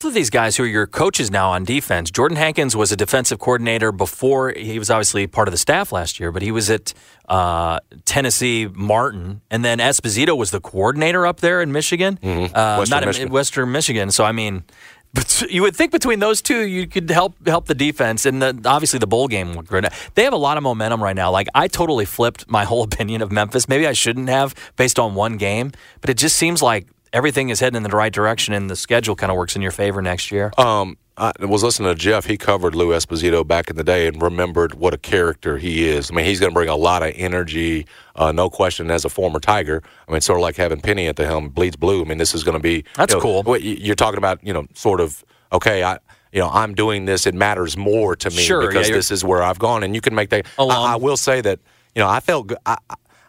Both of these guys who are your coaches now on defense, Jordan Hankins was a defensive coordinator before he was obviously part of the staff last year, but he was at uh, Tennessee Martin, and then Esposito was the coordinator up there in Michigan, Mm-hmm. uh, Western not in Michigan. Western Michigan. So I mean, but you would think between those two, you could help help the defense, and the, obviously the bowl game. looked great. They have a lot of momentum right now. Like I totally flipped my whole opinion of Memphis. Maybe I shouldn't have based on one game, but it just seems like everything is heading in the right direction, and the schedule kind of works in your favor next year. Um, I was listening to Jeff. He covered Lou Esposito back in the day and remembered what a character he is. I mean, he's going to bring a lot of energy, uh, no question. As a former Tiger, I mean, sort of like having Penny at the helm, bleeds blue. I mean, this is going to be That's you know, cool. You're talking about, you know, sort of okay. I, you know, I'm doing this. It matters more to me Sure, because you're- this is where I've gone, and you can make that. I, I will say that you know, I felt I-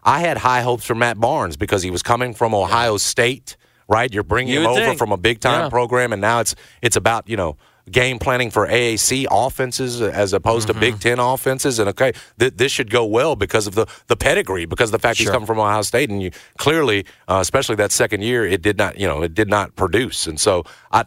I had high hopes for Matt Barnes because he was coming from Ohio State. Right, you're bringing You him over think. from a big time Yeah. program, and now it's it's about you know game planning for AAC offenses as opposed to Mm-hmm. Big Ten offenses. And okay, th- this should go well because of the the pedigree, because of the fact he's Sure. coming from Ohio State, and you clearly, uh, especially that second year, it did not you know it did not produce, and so I.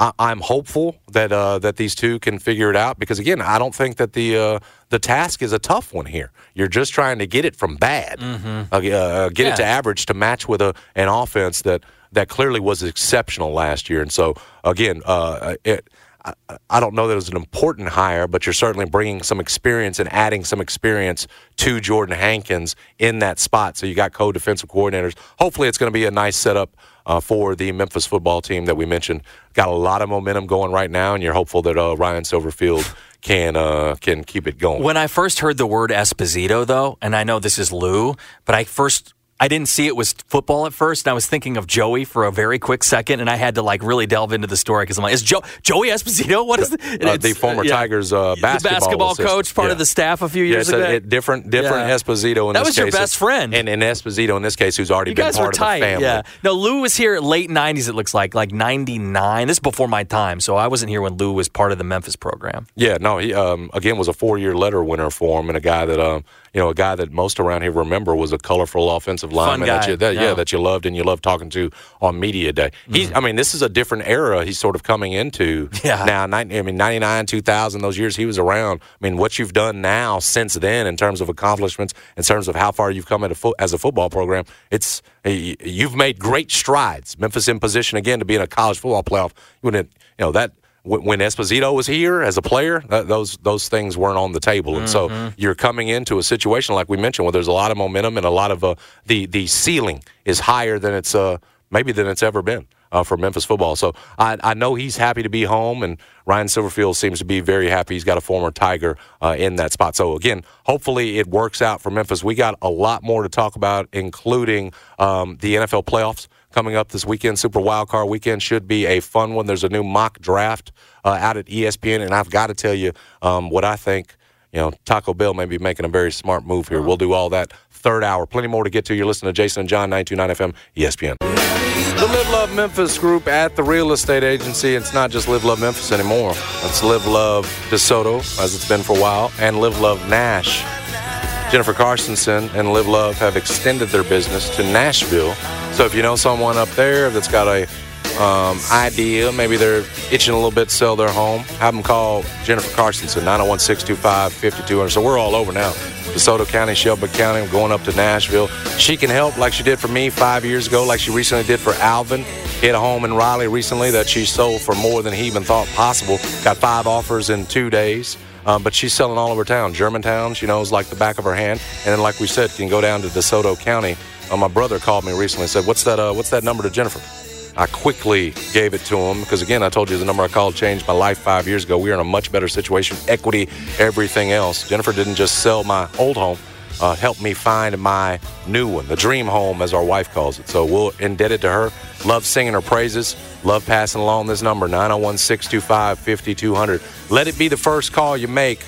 I, I'm hopeful that uh, that these two can figure it out because again, I don't think that the uh, the task is a tough one here. You're just trying to get it from bad, uh, uh, get it to average to match with a an offense that that clearly was exceptional last year. And so again, uh, it. I- I don't know that it was an important hire, but you're certainly bringing some experience and adding some experience to Jordan Hankins in that spot. So you got co-defensive coordinators. Hopefully, it's going to be a nice setup uh, for the Memphis football team that we mentioned. Got a lot of momentum going right now, and you're hopeful that uh, Ryan Silverfield can uh, can keep it going. When I first heard the word Esposito, though, and I know this is Lou, but I first I didn't see it was football at first, and I was thinking of Joey for a very quick second, and I had to like really delve into the story because I'm like, is Joe, Joey Esposito? What is the, Uh, the former Tigers uh, the basketball, basketball coach, part Yeah. of the staff a few Yeah, years a, ago? it- different, different Yeah. Esposito in That this was your case. best friend. and, and Esposito in this case, who's already you been guys part were of the family. yeah. No, Lou was here late '90s. It looks like, like '99. This is before my time, so I wasn't here when Lou was part of the Memphis program. Yeah, no, he um, again was a four-year letter winner for him, and a guy that um, you know, a guy that most around here remember was a colorful offensive lineman that you, that, yeah. yeah. that you loved and you loved talking to on media day. He's, mm-hmm. I mean, this is a different era he's sort of coming into Yeah. now. I mean, ninety nine, two thousand, those years he was around. I mean, what you've done now since then in terms of accomplishments, in terms of how far you've come at a fo- as a football program, it's you've made great strides. Memphis in position again to be in a college football playoff. You wouldn't, you know that when Esposito was here as a player, those those things weren't on the table, and so you're coming into a situation like we mentioned where there's a lot of momentum and a lot of uh, the the ceiling is higher than it's uh, maybe than it's ever been. Uh, for Memphis football, so I, I know he's happy to be home, and Ryan Silverfield seems to be very happy. He's got a former Tiger uh, in that spot. So again, hopefully it works out for Memphis. We got a lot more to talk about, including um, the NFL playoffs coming up this weekend. Super Wild Card weekend should be a fun one. There's a new mock draft uh, out at ESPN, and I've got to tell you um, what I think. You know, Taco Bell may be making a very smart move here. We'll do all that third hour. Plenty more to get to. You're listening to Jason and John, 929 FM, ESPN. The Live Love Memphis group at the real estate agency. It's not just Live Love Memphis anymore. It's Live Love DeSoto, as it's been for a while, and Live Love Nash. Jennifer Carsonson and Live Love have extended their business to Nashville. So if you know someone up there that's got a um, idea, maybe they're itching a little bit to sell their home, have them call Jennifer Carsonson, 901 625 5200. So we're all over now. DeSoto County, Shelby County, going up to Nashville. She can help like she did for me five years ago, like she recently did for Alvin. Had a home in Raleigh recently that she sold for more than he even thought possible. Got five offers in two days. Um, but she's selling all over town. Germantown, she knows like the back of her hand. And then, like we said, can go down to DeSoto County Uh, my brother called me recently and said, "What's that? Uh, what's that number to Jennifer?" I quickly gave it to him because, again, I told you the number I called changed my life five years ago. We are in a much better situation, equity, everything else. Jennifer didn't just sell my old home, uh, helped me find my new one, the dream home, as our wife calls it. So we're indebted to her. Love singing her praises. Love passing along this number, 901 625 5200. Let it be the first call you make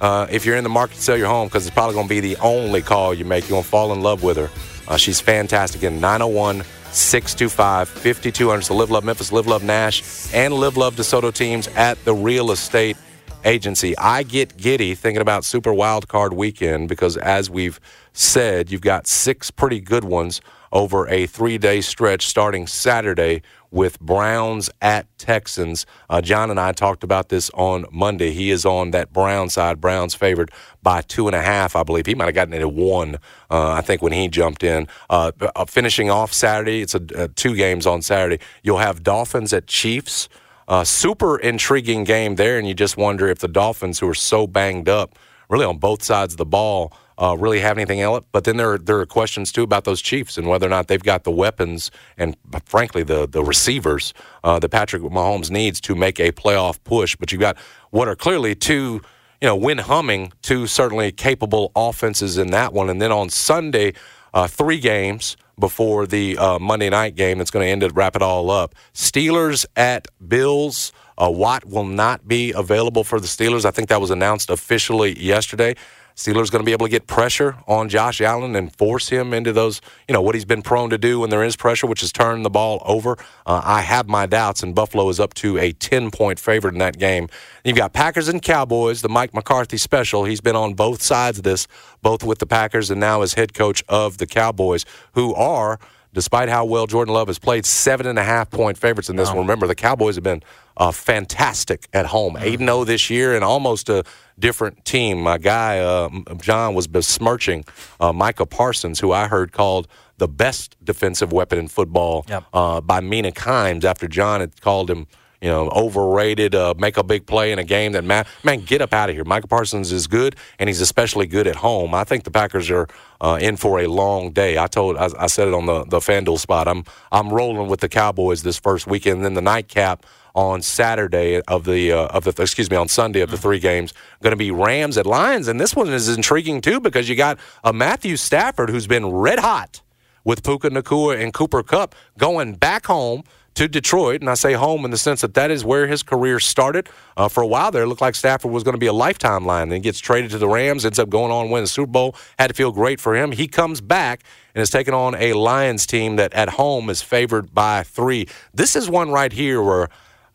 uh, if you're in the market to sell your home because it's probably going to be the only call you make. You're going to fall in love with her. Uh, she's fantastic. Again, 901 625 5200. So Live Love Memphis, Live Love Nash, and Live Love DeSoto teams at the real estate agency. I get giddy thinking about Super Wild Card weekend because, as we've said, you've got six pretty good ones over a three day stretch starting Saturday with Browns at Texans. Uh, John and I talked about this on Monday. He is on that Brown side. Browns favored by two and a half, I believe. He might have gotten it at one, uh, I think, when he jumped in. Uh, uh finishing off Saturday, it's a, two games on Saturday. You'll have Dolphins at Chiefs. Uh, super intriguing game there, and you just wonder if the Dolphins, who are so banged up, really on both sides of the ball, uh, really have anything else. But then there are, there are questions too about those Chiefs and whether or not they've got the weapons and frankly the the receivers uh, that Patrick Mahomes needs to make a playoff push. But you've got what are clearly two. You know, win humming, two certainly capable offenses in that one. And then on Sunday, uh, three games before the uh, Monday night game that's going to end it, wrap it all up. Steelers at Bills. Uh, Watt will not be available for the Steelers. I think that was announced officially yesterday. Steelers going to be able to get pressure on Josh Allen and force him into those, you know, what he's been prone to do when there is pressure, which is turn the ball over. Uh, I have my doubts, and Buffalo is up to a 10 point favorite in that game. You've got Packers and Cowboys, the Mike McCarthy special. He's been on both sides of this, both with the Packers and now as head coach of the Cowboys, who are despite how well Jordan Love has played, seven and a half point favorites in this wow. one. Remember, the Cowboys have been uh, fantastic at home, mm-hmm. eight and zero oh this year, and almost a different team. My guy uh, John was besmirching uh, Micah Parsons, who I heard called the best defensive weapon in football yep. Uh, by Mina Kimes after John had called him you know, overrated, uh, make a big play in a game that man, man, get up out of here. Micah Parsons is good, and he's especially good at home. I think the Packers are uh, in for a long day. I told, I, I, said it on the the FanDuel spot. I'm I'm rolling with the Cowboys this first weekend. Then the nightcap on Saturday of the uh, of the excuse me on Sunday of the three games going to be Rams at Lions, and this one is intriguing too because you got a Matthew Stafford who's been red hot with Puka Nacua and Cooper Kupp going back home to Detroit, and I say home in the sense that that is where his career started. Uh, for a while there, it looked like Stafford was going to be a lifetime line. Then he gets traded to the Rams, ends up going on win the Super Bowl. Had to feel great for him. He comes back and is taking on a Lions team that at home is favored by three. This is one right here where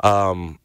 um,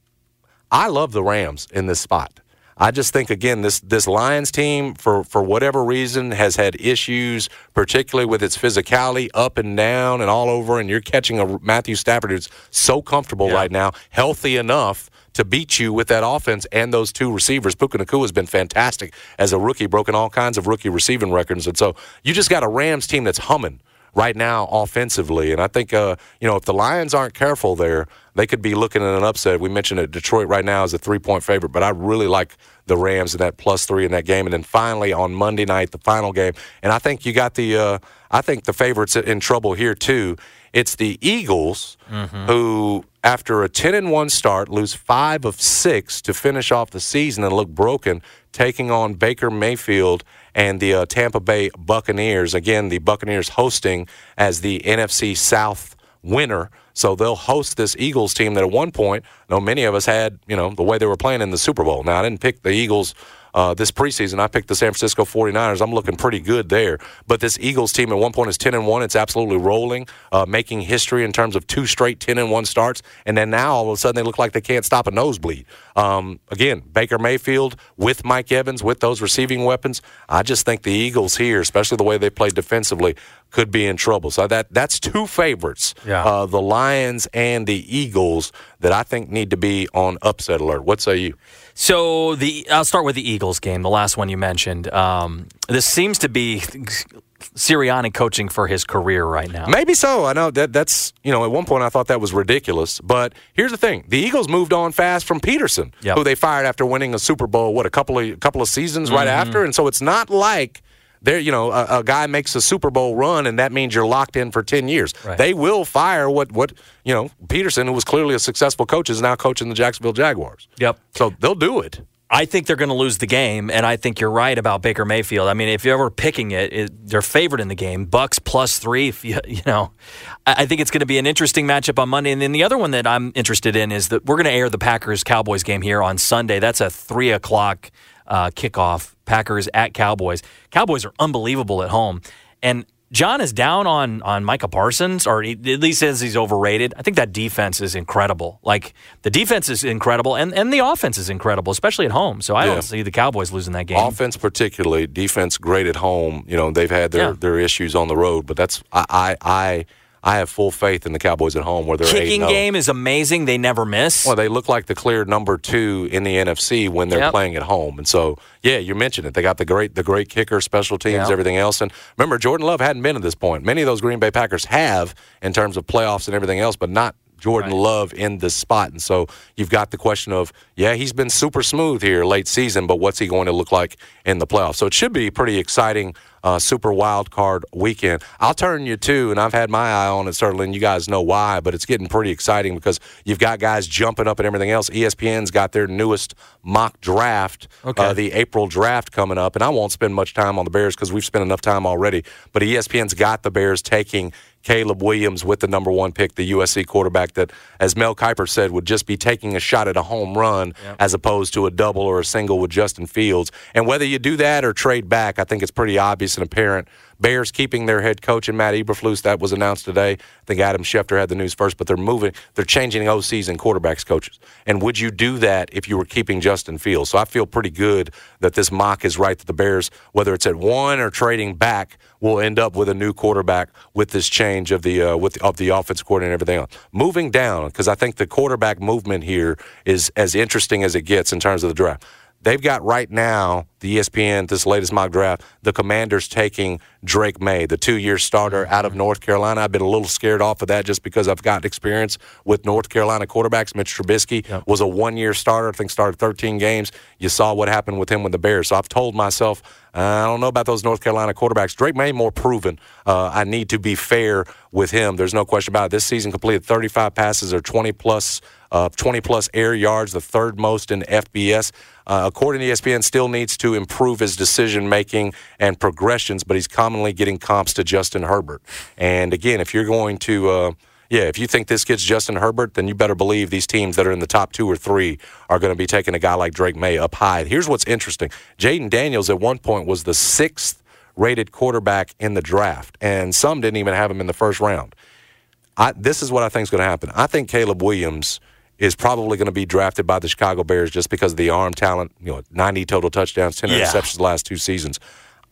I love the Rams in this spot. I just think again this this Lions team for for whatever reason has had issues, particularly with its physicality up and down and all over. And you're catching a Matthew Stafford who's so comfortable yeah. right now, healthy enough to beat you with that offense and those two receivers. Puka Nacua has been fantastic as a rookie, broken all kinds of rookie receiving records. And so you just got a Rams team that's humming right now offensively. And I think, uh, you know, if the Lions aren't careful there, they could be looking at an upset. We mentioned that Detroit right now is a three point favorite, but I really like the Rams in that plus three in that game. And then finally on Monday night, the final game. And I think you got the, uh, I think the favorites in trouble here too. It's the Eagles mm-hmm. who, after a 10 and 1 start, lose five of six to finish off the season and look broken, taking on Baker Mayfield and the uh, Tampa Bay Buccaneers. Again, the Buccaneers hosting as the NFC South winner. So they'll host this Eagles team that at one point, I know many of us had, you know, the way they were playing in the Super Bowl. Now, I didn't pick the Eagles uh, this preseason. I picked the San Francisco 49ers. I'm looking pretty good there. But this Eagles team at one point is 10 and 1. It's absolutely rolling, uh, making history in terms of two straight 10 and 1 starts. And then now all of a sudden they look like they can't stop a nosebleed. Um, again, Baker Mayfield with Mike Evans with those receiving weapons. I just think the Eagles here, especially the way they played defensively, could be in trouble. So that that's two favorites, yeah. uh, the Lions and the Eagles, that I think need to be on upset alert. What say you? So the I'll start with the Eagles game, the last one you mentioned. Um, this seems to be Sirianni coaching for his career right now. Maybe so. I know that that's you know at one point I thought that was ridiculous, but here's the thing: the Eagles moved on fast from Pederson, yep. who they fired after winning a Super Bowl. What a couple of couple of seasons mm-hmm. right after, and so it's not like There, you know, a, a, guy makes a Super Bowl run, and that means you're locked in for ten years. Right. They will fire what what you know. Pederson who was clearly a successful coach, is now coaching the Jacksonville Jaguars. Yep. So they'll do it. I think they're going to lose the game, and I think you're right about Baker Mayfield. I mean, if you're ever picking it, it they're favored in the game. Bucks plus three. If you, you know, I think it's going to be an interesting matchup on Monday. And then the other one that I'm interested in is that we're going to air the Packers Cowboys game here on Sunday. That's a three o'clock uh, kickoff. Packers at Cowboys. Cowboys are unbelievable at home, and John is down on on Micah Parsons, or he, at least says he's overrated. I think that defense is incredible. Like the defense is incredible, and, and the offense is incredible, especially at home. So I yeah. don't see the Cowboys losing that game. Offense, particularly, defense great at home. You know they've had their, yeah. their issues on the road, but that's I I. I I have full faith in the Cowboys at home where they're kicking oh. game is amazing. They never miss. Well, they look like the clear number two in the NFC when they're yep. playing at home, and so yeah, you mentioned it. They got the great the great kicker, special teams, yep. everything else. And remember, Jordan Love hadn't been at this point. Many of those Green Bay Packers have in terms of playoffs and everything else, but not Jordan right. Love in this spot. And so you've got the question of, yeah, he's been super smooth here late season, but what's he going to look like in the playoffs? So it should be pretty exciting uh, super wild card weekend. I'll turn you to, and I've had my eye on it, certainly, and you guys know why, but it's getting pretty exciting because you've got guys jumping up and everything else. ESPN's got their newest mock draft, okay. uh, the April draft coming up, and I won't spend much time on the Bears because we've spent enough time already, but ESPN's got the Bears taking Caleb Williams with the number one pick, the USC quarterback that, as Mel Kiper said, would just be taking a shot at a home run yep. as opposed to a double or a single with Justin Fields. And whether you do that or trade back, I think it's pretty obvious and apparent Bears keeping their head coach and Matt Eberflus. That was announced today. I think Adam Schefter had the news first, but they're moving. They're changing OCs and quarterbacks coaches. And would you do that if you were keeping Justin Fields? So I feel pretty good that this mock is right. That the Bears, whether it's at one or trading back, will end up with a new quarterback with this change of the uh, with the, of the offense coordinator and everything else. Moving down because I think the quarterback movement here is as interesting as it gets in terms of the draft. They've got right now the ESPN, this latest mock draft, the Commanders taking Drake Maye, the two year starter out of North Carolina. I've been a little scared off of that just because I've got experience with North Carolina quarterbacks. Mitch Trubisky yep. was a one year starter, I think started 13 games. You saw what happened with him with the Bears. So I've told myself, I don't know about those North Carolina quarterbacks. Drake Maye more proven. Uh, I need to be fair with him. There's no question about it. This season completed 35 passes or 20 plus uh, 20 plus air yards, the third most in FBS. Uh, according to ESPN, still needs to improve his decision making and progressions, but he's commonly getting comps to Justin Herbert. And again, if you're going to uh, yeah, if you think this gets Justin Herbert, then you better believe these teams that are in the top two or three are going to be taking a guy like Drake Maye up high. Here's what's interesting Jayden Daniels at one point was the sixth rated quarterback in the draft, and some didn't even have him in the first round. I, this is what I think is going to happen. I think Caleb Williams is probably going to be drafted by the Chicago Bears just because of the arm talent. You know, 90 total touchdowns, 10 yeah. interceptions the last two seasons.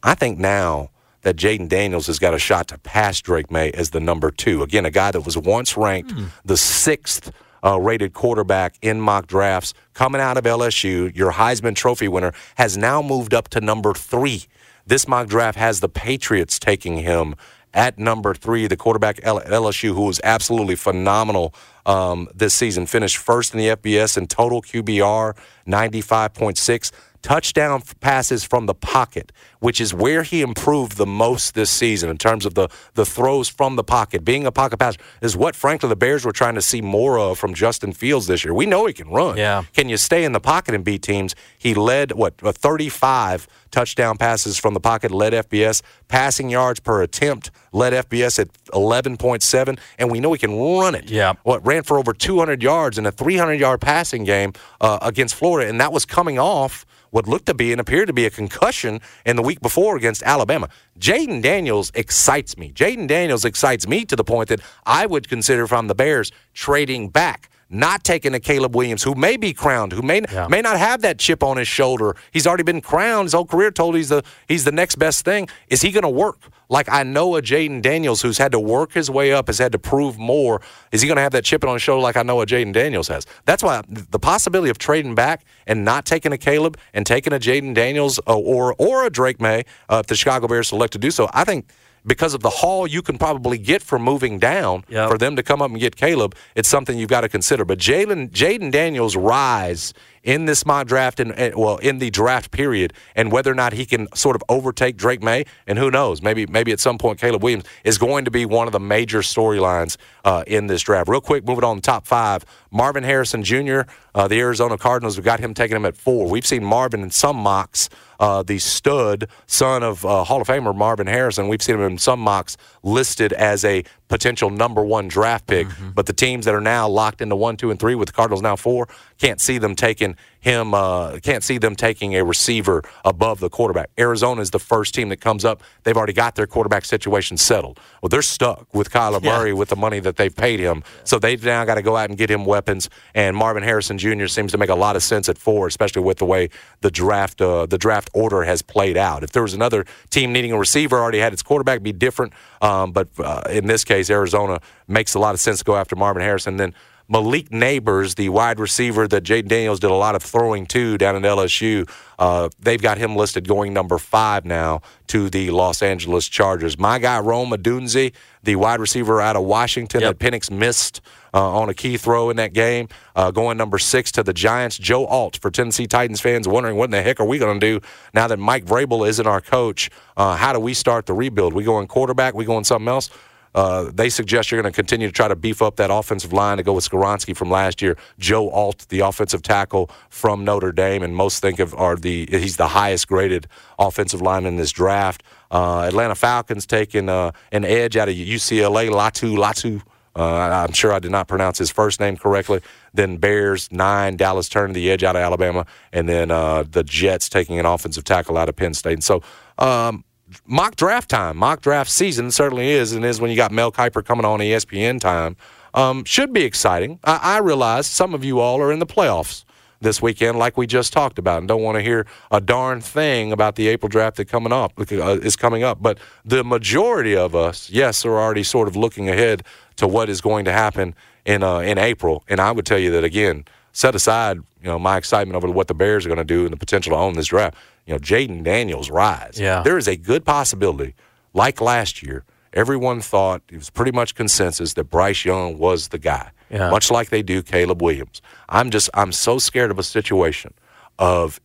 I think now that Jayden Daniels has got a shot to pass Drake Maye as the number two. Again, a guy that was once ranked mm. the sixth uh, rated quarterback in mock drafts coming out of LSU, your Heisman Trophy winner, has now moved up to number three. This mock draft has the Patriots taking him at number three, the quarterback at LSU, who was absolutely phenomenal um, this season, finished first in the FBS in total QBR, 95.6 touchdown passes from the pocket, which is where he improved the most this season in terms of the, the throws from the pocket. Being a pocket passer is what, frankly, the Bears were trying to see more of from Justin Fields this year. We know he can run. Yeah. Can you stay in the pocket and beat teams? He led, what, 35 touchdown passes from the pocket, led FBS. Passing yards per attempt, led FBS at 11.7. And we know he can run it. Yeah. What, ran for over 200 yards in a 300 yard passing game uh, against Florida. And that was coming off what looked to be and appeared to be a concussion in the week before against Alabama. Jayden Daniels excites me. Jayden Daniels excites me to the point that I would consider from the Bears trading back not taking a Caleb Williams who may be crowned, who may yeah. may not have that chip on his shoulder. He's already been crowned. His whole career told he's the he's the next best thing. Is he going to work? Like I know a Jayden Daniels who's had to work his way up, has had to prove more. Is he going to have that chip on his shoulder like I know a Jayden Daniels has? That's why the possibility of trading back and not taking a Caleb and taking a Jayden Daniels uh, or or a Drake Maye uh, if the Chicago Bears select to do so, I think because of the haul you can probably get for moving down yep. for them to come up and get Caleb, it's something you've got to consider. But Jalen Jayden Daniels' rise in this mock draft and, well in the draft period, and whether or not he can sort of overtake Drake Maye, and who knows, maybe maybe at some point Caleb Williams is going to be one of the major storylines uh, in this draft. Real quick, moving on to top five, Marvin Harrison Jr. Uh, the Arizona Cardinals, we got him taking him at four. We've seen Marvin in some mocks uh, the stud son of uh, Hall of Famer Marvin Harrison. We've seen him in some mocks listed as a potential number one draft pick. Mm-hmm. But the teams that are now locked into one, two, and three with the Cardinals now four can't see them taking him. Uh, can't see them taking a receiver above the quarterback. Arizona is the first team that comes up. They've already got their quarterback situation settled. Well, they're stuck with Kyler yeah. Murray with the money that they've paid him. So they've now got to go out and get him weapons. And Marvin Harrison Jr. seems to make a lot of sense at four, especially with the way the draft uh, the draft order has played out. If there was another team needing a receiver, already had its quarterback, be different. Um, but uh, in this case, Arizona makes a lot of sense to go after Marvin Harrison. Then Malik Nabers, the wide receiver that Jayden Daniels did a lot of throwing to down at LSU, uh, they've got him listed going number five now to the Los Angeles Chargers. My guy Rome Odunze, the wide receiver out of Washington yep. that Penix missed uh, on a key throw in that game, uh, going number six to the Giants. Joe Alt for Tennessee Titans fans wondering what in the heck are we going to do now that Mike Vrabel isn't our coach? Uh, how do we start the rebuild? We going quarterback? We going something else? Uh, they suggest you're going to continue to try to beef up that offensive line to go with Skoronski from last year. Joe Alt, the offensive tackle from Notre Dame, and most think of are the he's the highest graded offensive line in this draft. Uh, Atlanta Falcons taking uh, an edge out of UCLA, Latu Latu. Uh, I'm sure I did not pronounce his first name correctly. Then Bears nine, Dallas turning the edge out of Alabama, and then uh, the Jets taking an offensive tackle out of Penn State. And so um, mock draft time, mock draft season certainly is, and is when you got Mel Kiper coming on ESPN time. Um, should be exciting. I, I realize some of you all are in the playoffs this weekend, like we just talked about, and don't want to hear a darn thing about the April draft that coming up uh, is coming up. But the majority of us, yes, are already sort of looking ahead to what is going to happen in uh, in April. And I would tell you that again, set aside you know my excitement over what the Bears are going to do and the potential to own this draft you know, Jayden Daniels rise. Yeah. There is a good possibility, like last year, everyone thought it was pretty much consensus that Bryce Young was the guy. Yeah. Much like they do Caleb Williams. I'm just I'm so scared of a situation of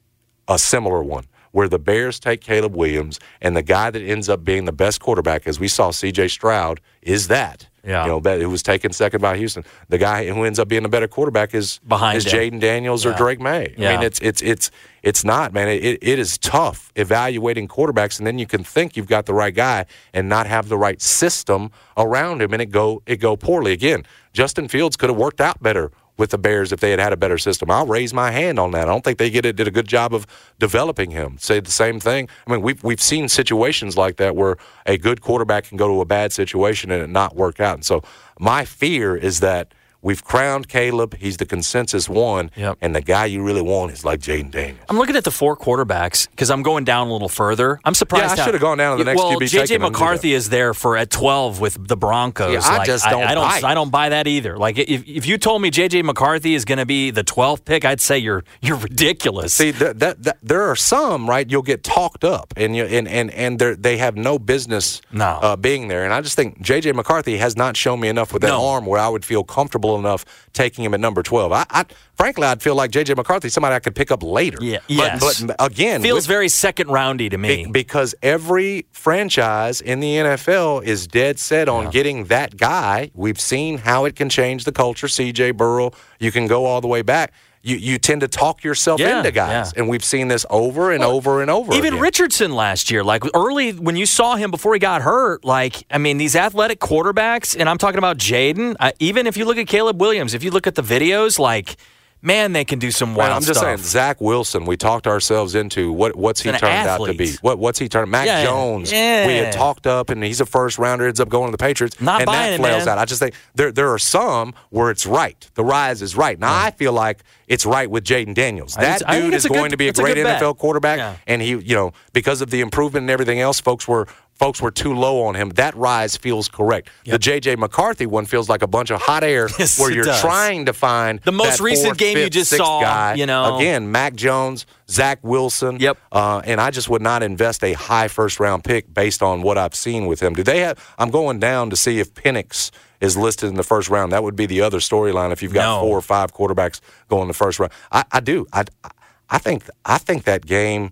a similar one where the Bears take Caleb Williams and the guy that ends up being the best quarterback, as we saw CJ Stroud, is that. Yeah. You know, that it was taken second by Houston. The guy who ends up being a better quarterback is behind is Jaden Daniels yeah. or Drake Maye. Yeah. I mean, it's it's it's it's not, man. It, it is tough evaluating quarterbacks, and then you can think you've got the right guy and not have the right system around him, and it go it go poorly. Again, Justin Fields could have worked out better with the Bears if they had had a better system. I'll raise my hand on that. I don't think they get it, did a good job of developing him. Say the same thing. I mean, we've we've seen situations like that where a good quarterback can go to a bad situation and it not work out. And so my fear is that We've crowned Caleb. He's the consensus one. Yep. And the guy you really want is like Jaden Daniels. I'm looking at the four quarterbacks because I'm going down a little further. I'm surprised. Yeah, I should have gone down to the next well, QB. JJ McCarthy is there for at 12 with the Broncos. Yeah, I like, just don't. I, I don't. Buy I don't buy that either. Like if, if you told me JJ McCarthy is going to be the 12th pick, I'd say you're you're ridiculous. See that, that, that there are some right. You'll get talked up, and you and and and they have no business no. uh, being there. And I just think JJ McCarthy has not shown me enough with that no. arm where I would feel comfortable enough taking taking him at number 12. I, I frankly, I'd feel like J.J. McCarthy, somebody I could pick up later. Yeah, but, yes. But again, feels with, very second roundy to me be, because every franchise in the NFL is dead set on Yeah. getting that guy. We've seen how it can change the culture. C.J. Burrow, you can go all the way back. You, you tend to talk yourself Yeah, into guys, yeah. and we've seen this over and over and over. Even again. Richardson last year, like early when you saw him before he got hurt, like I mean, these athletic quarterbacks, and I'm talking about Jaden. Even if you look at Caleb Williams, if you look at the videos, like man, they can do some wild Man, I'm just stuff. saying, Zach Wilson. We talked ourselves into what what's he turned out to be. What what's he turned? Mac Yeah, Jones. yeah. We had talked up, and he's a first rounder. Ends up going to the Patriots. Not and buying that it, flails man. out. I just think there there are some where it's right. The rise is right. Now I feel like it's right with Jaden Daniels. That I dude is going good- to be a it's a great bet. NFL quarterback, Yeah. and he you know because of the improvement and everything else, folks were folks were too low on him. That rise feels correct. The J.J. McCarthy one feels like a bunch of hot air Yes, where you're does. trying to find The most recent fourth, game you just saw, guy. you know. Again, Mac Jones, Zach Wilson. Yep. Uh, and I just would not invest a high first round pick based on what I've seen with him. Do they have? I'm going down to see if Penix is listed in the first round. That would be the other storyline if you've got No. four or five quarterbacks going the first round. I, I do. I, I think. I think that game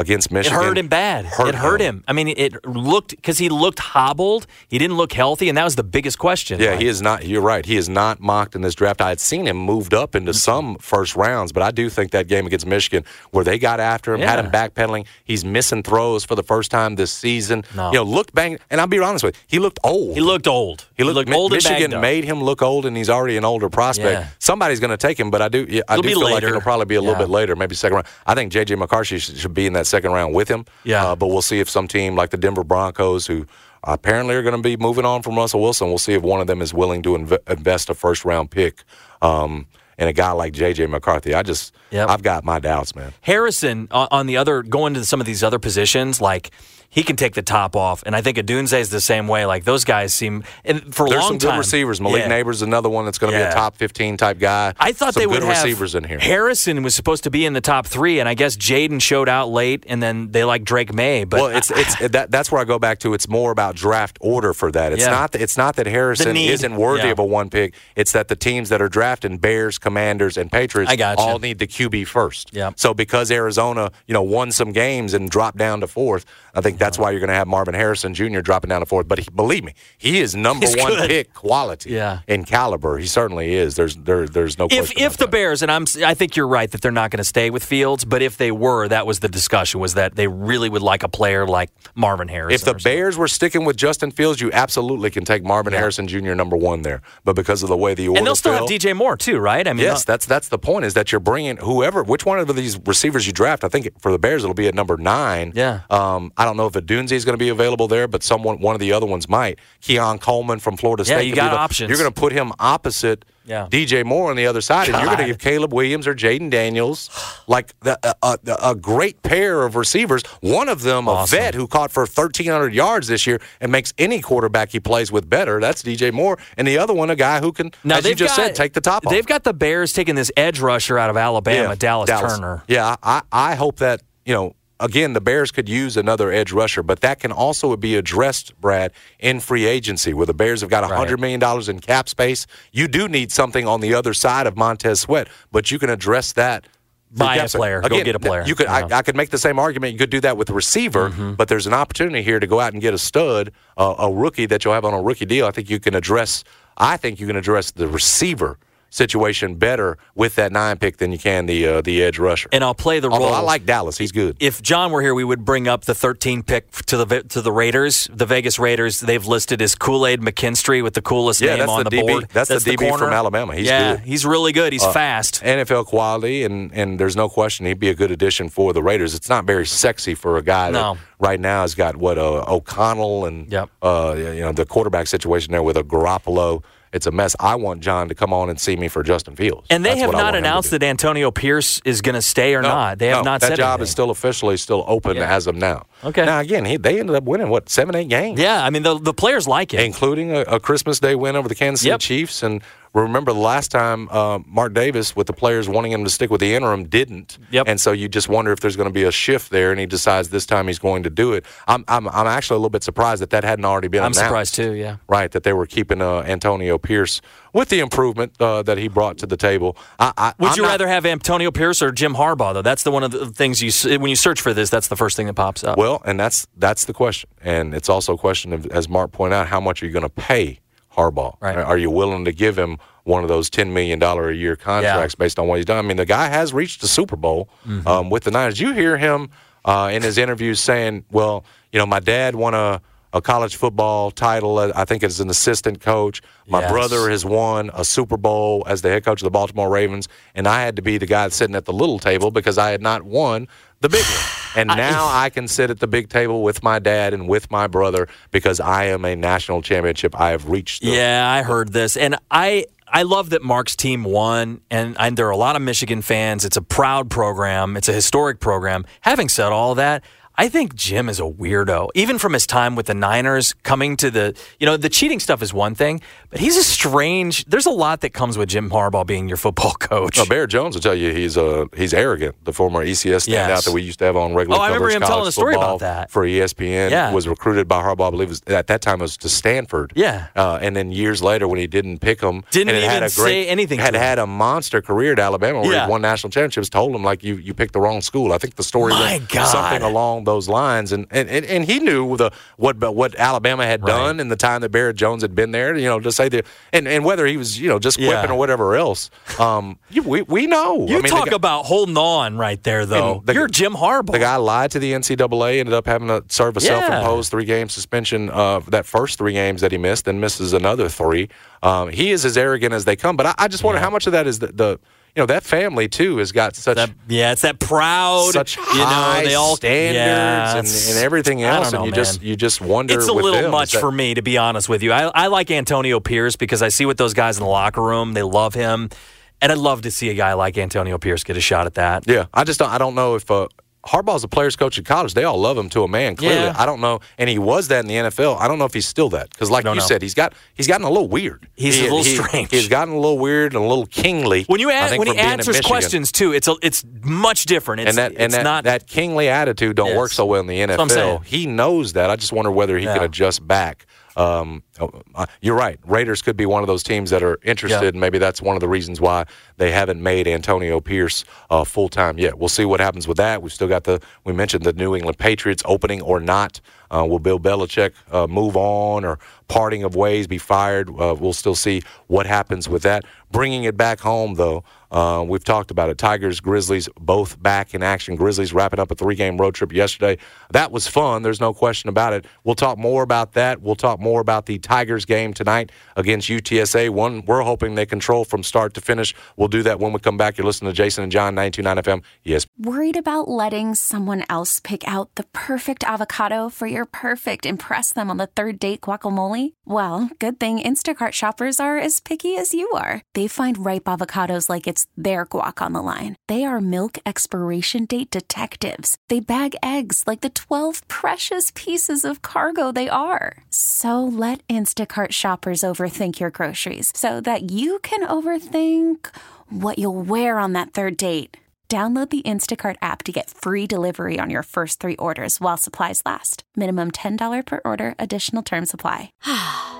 against Michigan. It hurt him bad. it hurt him. I mean, it looked because he looked hobbled. He didn't look healthy, and that was the biggest question. Yeah, Like, he is not. You're right. He is not mocked in this draft. I had seen him moved up into mm-hmm. some first rounds, but I do think that game against Michigan, where they got after him, had him backpedaling, he's missing throws for the first time this season. No. You know, looked bang. And I'll be honest with you, he looked old. He looked old. He looked, Mi- old Michigan made him look old, and he's already an older prospect. Yeah. Somebody's going to take him, but I do. Yeah, I It'll do feel like it'll probably be a little bit later, maybe second round. I think J.J. McCarthy should, should be in that second round with him. Yeah. Uh, but we'll see if some team like the Denver Broncos, who apparently are going to be moving on from Russell Wilson, we'll see if one of them is willing to inv- invest a first round pick. Um, in a guy like J.J. McCarthy, I just, Yep. I've got my doubts, man. Harrison on, on the other going to some of these other positions, like he can take the top off, and I think Odunze is the same way. Like those guys seem, and for a There's long some good time, receivers. Malik yeah. Nabers is another one that's going to be a top 15 type guy. I thought some they good would have receivers in here. Harrison was supposed to be in the top three, and I guess Jaden showed out late, and then they like Drake Maye. But well, it's it's that, that's where I go back to. It's more about draft order for that. It's Yeah. not that, it's not that Harrison isn't worthy Yeah. of a one pick. It's that the teams that are drafting Bears, Commanders, and Patriots gotcha. all need the QB first. Yeah. So because Arizona, you know, won some games and dropped down to fourth, I think that's why you're going to have Marvin Harrison Jr. dropping down to fourth. But he, believe me, he is number He's one good. pick quality. Yeah. In caliber, he certainly is. There's there there's no if question. if the that. Bears and I'm I think you're right that they're not going to stay with Fields, but if they were, that was the discussion was that they really would like a player like Marvin Harrison. If the. Bears were sticking with Justin Fields, you absolutely can take Marvin Harrison Jr. number one there. But because of the way the order and they'll still fell, have DJ Moore too, right? I mean, Yes, that's that's the point. Is that you're bringing whoever, which one of these receivers you draft? I think for the Bears it'll be at number nine. Yeah. Um, I don't know if Odunze is going to be available there, but someone, one of the other ones might. Keon Coleman from Florida State. Yeah, you got the, options. You're going to put him opposite. Yeah. DJ Moore on the other side, and you're going to give Caleb Williams or Jaden Daniels like the, a, a, a great pair of receivers. One of them, Awesome. a vet who caught for 1,300 yards this year and makes any quarterback he plays with better. That's DJ Moore, and the other one, a guy who can, now as you just got, said, take the top off. They've got the Bears taking this edge rusher out of Alabama, Dallas, Turner. Yeah, I, I hope that, you know, again, the Bears could use another edge rusher, but that can also be addressed, Brad, in free agency where the Bears have got Right. $100 million in cap space. You do need something on the other side of Montez Sweat, but you can address that. Buy a player. Go Again, get a player. You could, Yeah. Mm-hmm. I, I could make the same argument. You could do that with the receiver, but there's an opportunity here to go out and get a stud, uh, a rookie that you'll have on a rookie deal. I think you can address. I think you can address the receiver situation better with that nine pick than you can the uh, the edge rusher. And I'll play the Although role. I like Dallas, he's good. if John were here, we would bring up the 13 pick to the to the Raiders, the Vegas Raiders. They've listed as Kool Aid McKinstry with the coolest Yeah, name that's on the the, DB. board. That's the DB corner. from Alabama. He's yeah, good. Uh, he's really good. He's fast. NFL quality, and and there's no question he'd be a good addition for the Raiders. It's not very sexy for a guy No. that right now has got what uh, O'Connell and Yep. uh, you know the quarterback situation there with a Garoppolo. It's a mess. I want John to come on and see me for Justin Fields. And they That's have not want him to announced that Antonio Pierce is going to stay or No, not. They have no, not that job anything. is still officially still open Yeah. as of now. Okay. Now again, he, they ended up winning what seven, eight games. Yeah, I mean the the players like it. including a, a Christmas Day win over the Kansas City Yep. Chiefs. And remember the last time uh, Mark Davis, with the players wanting him to stick with the interim, didn't. Yep. And so you just wonder if there's going to be a shift there, and he decides this time he's going to do it. I'm I'm, I'm actually a little bit surprised that that hadn't already been. I'm announced. surprised too. Yeah. Right, that they were keeping uh, Antonio Pierce with the improvement uh, that he brought to the table. I, I, Would I'm you not- rather have Antonio Pierce or Jim Harbaugh though? That's the one of the things you when you search for this. That's the first thing that pops up. Well, and that's that's the question, and it's also a question of, as Mark pointed out, how much are you going to pay Harbaugh? Right. Are you willing to give him one of those ten million dollar a year contracts based on what he's done? I mean, the guy has reached the Super Bowl Mm-hmm. um, with the Niners. You hear him uh, in his interviews saying, "Well, you know, my dad won a." A college football title, I think, as an assistant coach. My Yes. brother has won a Super Bowl as the head coach of the Baltimore Ravens, and I had to be the guy sitting at the little table because I had not won the big one. And now I can sit at the big table with my dad and with my brother because I am a national championship. I have reached. The, Yeah, I heard this, and I I love that Mark's team won, and, and there are a lot of Michigan fans. It's a proud program. It's a historic program. Having said all that. I think Jim is a weirdo. Even from his time with the Niners, coming to the, you know, the cheating stuff is one thing, but he's a strange. There's a lot that comes with Jim Harbaugh being your football coach. Well, Barrett Jones will tell you he's uh, he's arrogant. The former ECS standout Yes. that we used to have on regular Oh, I remember him telling a story about that. for ESPN. Yeah. was recruited by Harbaugh. I believe it was, at that time it was to Stanford. Yeah. uh, and then years later when he didn't pick him, Didn't and it had even a great, say anything Had had a monster career at Alabama where Yeah. he won national championships. Told him like you you picked the wrong school. I think the story My went God. something along those lines, and and, and, and he knew the what what Alabama had Right. done in the time that Barrett Jones had been there. You know, to say that, and, and whether he was you know just Yeah. quipping or whatever else. Um, you, we we know. you I mean, talk guy- about holding on right there, though. The- You're Jim Harbaugh. the guy lied to the NCAA, ended up having to serve a Yeah. self-imposed three-game suspension uh, for that first three games that he missed, then misses another three. Um, he is as arrogant as they come, but I, I just wonder Yeah. how much of that is the, the you know that family too has got such That- yeah, it's that proud. such you know, high they all standards yeah, and, and everything else, know, and you man. just you just wonder. It's a little them, much that- for me, to be honest with you. I, I like Antonio Pierce because I see what those guys in the locker room, they love him. And I'd love to see a guy like Antonio Pierce get a shot at that. Yeah, I just don't, I don't know if uh, Harbaugh's a players coach in college. They all love him to a man. Clearly, Yeah. I don't know, and he was that in the NFL. I don't know if he's still that because, like you know. said, he's got he's gotten a little weird. He's a little he- strange. He's gotten a little weird and a little kingly. When you ask, when he from being at answers questions too, it's a, it's much different. It's, and that and it's that, not that kingly attitude don't Yes. work so well in the. NFL. He knows that. I just wonder whether he can Yeah. adjust back. Um, uh, you're right. Raiders could be one of those teams that are interested, Yeah. and maybe that's one of the reasons why they haven't made Antonio Pierce uh, full time yet. We'll see what happens with that. We've still got the we mentioned the New England Patriots opening or not. Uh, will Bill Belichick uh, move on or parting of ways be fired? Uh, we'll still see what happens with that. Bringing it back home, though, uh, we've talked about it. Tigers, Grizzlies, both back in action. Grizzlies wrapping up a three-game road trip yesterday. That was fun. There's no question about it. We'll talk more about that. We'll talk more about the Tigers game tonight against UTSA. One we're hoping they control from start to finish. We'll do that when we come back. You're listening to Jason and John, 929 FM. Yes. Worried about letting someone else pick out the perfect avocado for your perfect impress them on the third date guacamole? Well, good thing Instacart shoppers are as picky as you are. They find ripe avocados like it's their guac on the line. They are milk expiration date detectives. They bag eggs like the 12 precious pieces of cargo they are. So let Instacart shoppers overthink your groceries so that you can overthink what you'll wear on that third date. Download the Instacart app to get free delivery on your first three orders while supplies last. Minimum $10 per order, additional term supply.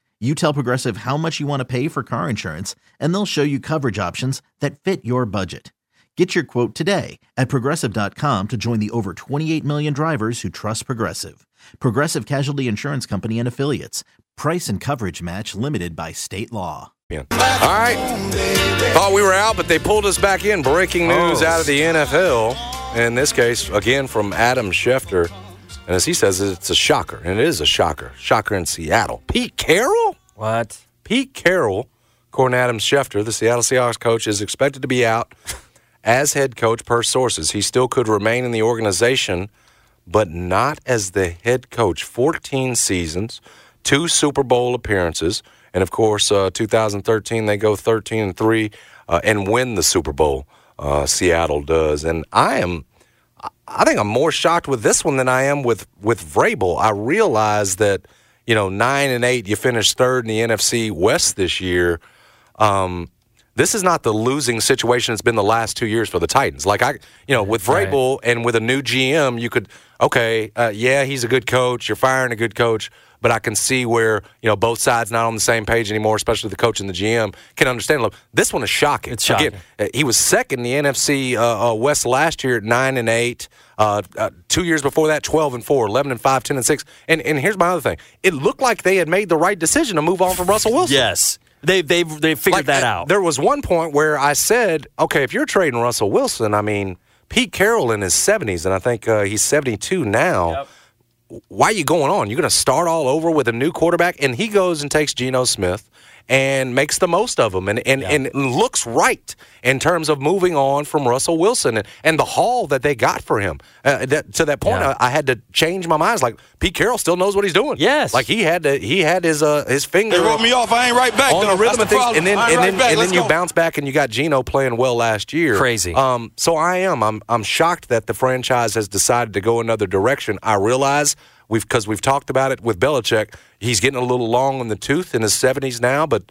You tell Progressive how much you want to pay for car insurance, and they'll show you coverage options that fit your budget. Get your quote today at progressive.com to join the over 28 million drivers who trust Progressive. Progressive Casualty Insurance Company and Affiliates. Price and coverage match limited by state law. All right. Thought we were out, but they pulled us back in. Breaking news Oh. out of the NFL. In this case, again from Adam Schefter. And as he says, it's a shocker. And it is a shocker. Shocker in Seattle. Pete Carroll? what? Pete Carroll, according Adam Schefter, the Seattle Seahawks coach, is expected to be out as head coach per sources. He still could remain in the organization, but not as the head coach. 14 seasons, two Super Bowl appearances, and of course, uh, 2013 they go 13 and three uh, and win the Super Bowl. Uh, Seattle does, and I am. I think I'm more shocked with this one than I am with with Vrabel. I realize that you know nine and eight, you finished third in the NFC West this year. Um, this is not the losing situation it's been the last two years for the Titans. Like I, you know, with Vrabel right. and with a new GM, you could okay, uh, yeah, he's a good coach. You're firing a good coach, but I can see where you know both sides not on the same page anymore, especially the coach and the GM can understand. Look, this one is shocking. It's shocking. Again, uh, he was second in the NFC uh, uh, West last year at nine and eight. Uh, uh, two years before that, 12 and 4, 11 and 5, 10 and 6. And, and here's my other thing. It looked like they had made the right decision to move on from Russell Wilson. yes. They they they figured Like, that out. There was one point where I said, okay, if you're trading Russell Wilson, I mean, Pete Carroll in his 70s, and I think uh, he's 72 now. Why are you going on? You're going to start all over with a new quarterback? And he goes and takes Geno Smith and makes the most of them and, and, and looks right in terms of moving on from Russell Wilson and, and the haul that they got for him. Uh, that, to that point, Yeah. I, I had to change my mind. It's like Pete Carroll still knows what he's doing. Yes. like he had to, he had his uh, his finger They wrote me off. I ain't right back. on though. the rhythm That's of things, problem. and then and right then back. and Let's then you go. bounce back and you got Geno playing well last year. Crazy. Um, so I am. I'm I'm shocked that the franchise has decided to go another direction. I realize we've because we've talked about it with Belichick. He's getting a little long in the tooth in his 70s now, but.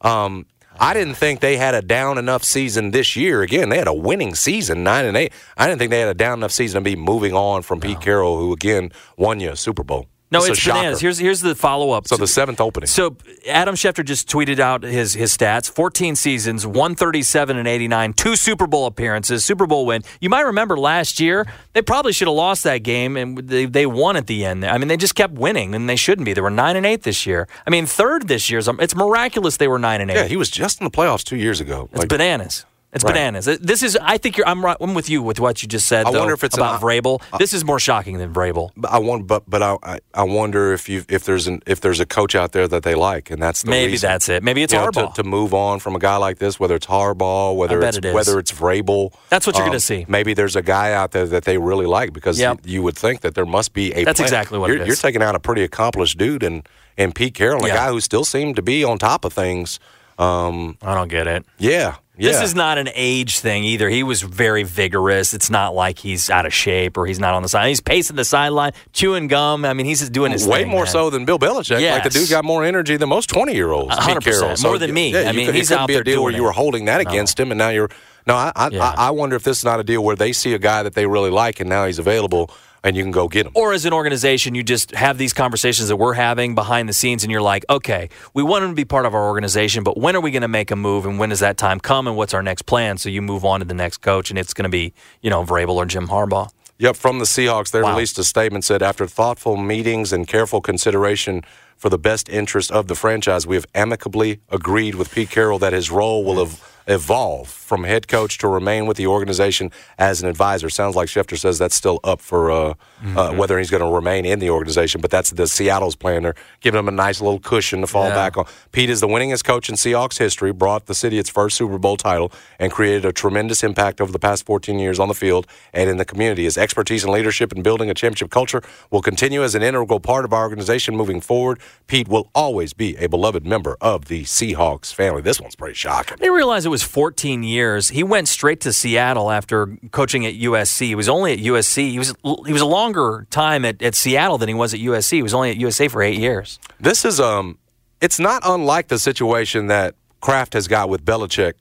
Um, I didn't think they had a down enough season this year. Again, they had a winning season, nine and eight. I didn't think they had a down enough season to be moving on from Pete Carroll, who again won you a Super Bowl. No, a it's bananas. Here's here's the follow up. so the seventh opening. So Adam Schefter just tweeted out his his stats: 14 seasons, 137 and 89, two Super Bowl appearances, Super Bowl win. You might remember last year they probably should have lost that game, and they they won at the end. I mean, they just kept winning, and they shouldn't be. They were nine and eight this year. I mean, third this year. It's miraculous they were nine and eight. yeah, he was just in the playoffs two years ago. It's Like, bananas. It's Right. bananas. This is. I think you're. I'm right. I'm with you with what you just said. I though, wonder if it's about an- Vrabel. this is more shocking than Vrabel. But I want, but but I I- wonder if you if there's an if there's a coach out there that they like, and that's the Maybe reason. that's it. Maybe it's You know, Harbaugh. to, to move on from a guy like this, whether it's Harbaugh, whether it's it whether it's Vrabel. That's what you're um, gonna see. Maybe there's a guy out there that they really like because Yep. you, you would think that there must be a. That's plan. exactly what you're. You're taking out a pretty accomplished dude and and Pete Carroll, a Yeah. guy who still seemed to be on top of things. Um, I don't get it. yeah, yeah. This is not an age thing either. He was very vigorous. It's not like he's out of shape or he's not on the side. He's pacing the sideline, chewing gum. I mean, he's just doing his way thing, more man. so than Bill Belichick. Like the dude got more energy than most twenty year olds. Hundred percent. More than me. Yeah, I mean, could- he's it out be there a deal where you were holding that No. against him, and now you're. No, I I, Yeah. I I wonder if this is not a deal where they see a guy that they really like, and now he's available, and you can go get him. Or as an organization, you just have these conversations that we're having behind the scenes, and you're like, okay, we want him to be part of our organization, but when are we going to make a move, and when does that time come, and what's our next plan? So you move on to the next coach, and it's going to be, you know, Vrabel or Jim Harbaugh. Yep, from the Seahawks, they Wow. released a statement said after thoughtful meetings and careful consideration for the best interest of the franchise, we have amicably agreed with Pete Carroll that his role will ev- evolve from head coach to remain with the organization as an advisor. Sounds like Schefter says that's still up for uh, uh, whether he's going to remain in the organization, but that's the Seattle's plan. They're giving him a nice little cushion to fall Yeah. back on. Pete is the winningest coach in Seahawks history, brought the city its first Super Bowl title, and created a tremendous impact over the past 14 years on the field and in the community. His expertise and leadership in building a championship culture will continue as an integral part of our organization moving forward. Pete will always be a beloved member of the Seahawks family. This one's pretty shocking. I didn't realize it was 14 years. He went straight to Seattle after coaching at USC. He was only at USC. He was he was a longer time at, at Seattle than he was at USC. He was only at USA for eight years. This is um, it's not unlike the situation that Kraft has got with Belichick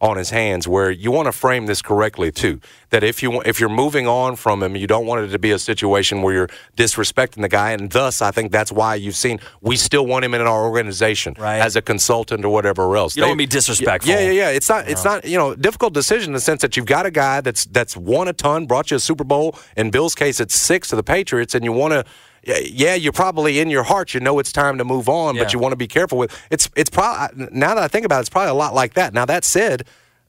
on his hands, where you want to frame this correctly too. That if you if you're moving on from him, you don't want it to be a situation where you're disrespecting the guy, and thus I think that's why you've seen we still want him in our organization Right. as a consultant or whatever else. You don't They- wanna be disrespectful. Yeah, yeah, yeah. It's not it's not you know difficult decision in the sense that you've got a guy that's that's won a ton, brought you a Super Bowl. In Bill's case, it's six to the Patriots, and you want to. Yeah, you're probably in your heart. You know it's time to move on, Yeah. but you want to be careful with it's. It's probably now that I think about it, it's probably a lot like that. Now that said,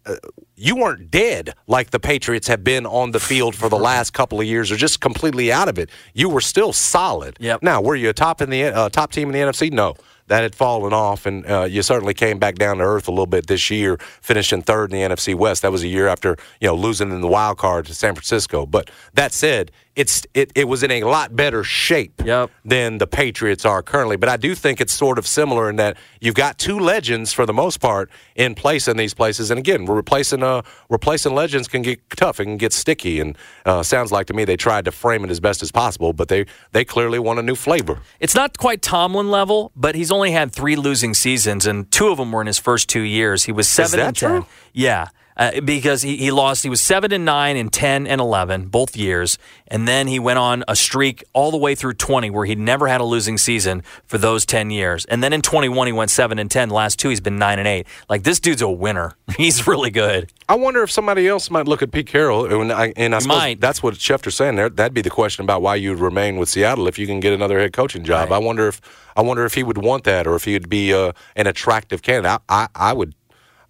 uh, you weren't dead like the Patriots have been on the field for the last couple of years, or just completely out of it. You were still solid. Yep. Now, were you a top in the uh, top team in the NFC? No, that had fallen off, and uh, you certainly came back down to earth a little bit this year, finishing third in the NFC West. That was a year after you know losing in the wild card to San Francisco. But that said, it's it, it was in a lot better shape Yep. than the Patriots are currently. But I do think it's sort of similar in that you've got two legends for the most part in place in these places. And again, we're replacing uh, replacing legends can get tough. and can get sticky. And uh, sounds like to me they tried to frame it as best as possible, but they they clearly want a new flavor. It's not quite Tomlin level, but he's only had three losing seasons, and two of them were in his first two years. He was seven and ten. true? Yeah. Uh, because he, he lost, he was seven and nine and ten and eleven both years, and then he went on a streak all the way through twenty where he'd never had a losing season for those ten years, and then in twenty one he went seven and ten. The last two he's been nine and eight. Like this dude's a winner. He's really good. I wonder if somebody else might look at Pete Carroll, and I, and I might. that's what Schefter's saying there. That'd be the question about why you'd remain with Seattle if you can get another head coaching job. I wonder if I wonder if he would want that, or if he'd be uh, an attractive candidate. I, I, I would.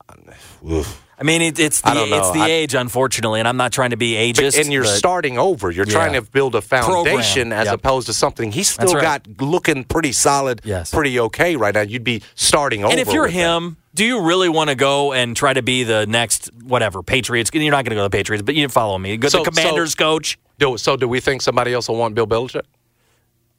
Oof. I mean, it, it's the I don't know. it's the I- age, unfortunately, and I'm not trying to be ageist. and you're but- starting over. You're trying to build a foundation Program. as Yep. opposed to something he's still right. got looking pretty solid, Yes. pretty okay right now. You'd be starting over. And if you're with that. him, do you really want to go and try to be the next whatever Patriots? You're not going to go to the Patriots, but you follow me. Go So- the Commanders so- coach. do, so do we think somebody else will want Bill Belichick?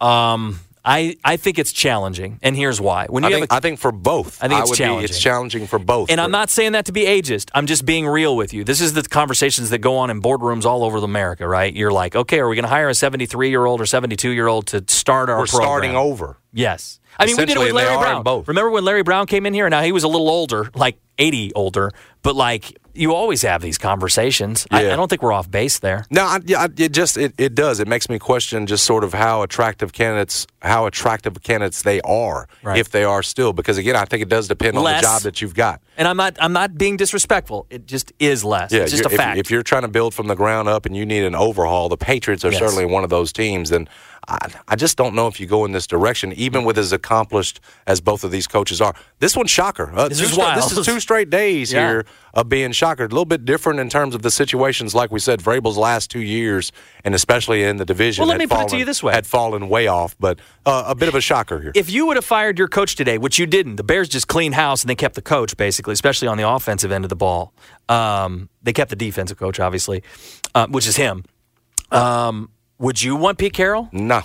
Um, I I think it's challenging, and here's why. When you I have think, a, I think for both. I think it's would challenging. Be, it's challenging for both. and I'm not saying that to be ageist. I'm just being real with you. This is the conversations that go on in boardrooms all over America, right? You're like, okay, are we going to hire a 73 year old or 72 year old to start our We're program? starting over. Yes. I mean, we did it with Larry Brown. Remember when Larry Brown came in here? Now he was a little older, like 80 older, but like you always have these conversations. I, Yeah. I don't think we're off base there. No, I, yeah, I- it just it, it does. It makes me question just sort of how attractive candidates how attractive candidates they are Right. if they are still because again I think it does depend on the job that you've got. And I'm not I'm not being disrespectful. It just is less. Yeah, it's just a if, fact. If you're trying to build from the ground up and you need an overhaul, the Patriots are Yes. certainly one of those teams. And I, I just don't know if you go in this direction, even with as accomplished as both of these coaches are. This one's shocker. Uh, This is straight- wild. This is two straight days Yeah. here of being shocker. A little bit different in terms of the situations, like we said, Vrabel's last two years, and especially in the division. Well, let had me put it to you this way. had fallen way off, but uh, a bit of a shocker here. if you would have fired your coach today, which you didn't, the Bears just cleaned house and they kept the coach basically, especially on the offensive end of the ball. Um, they kept the defensive coach, obviously, uh, which is him. Um, would you want Pete Carroll? no.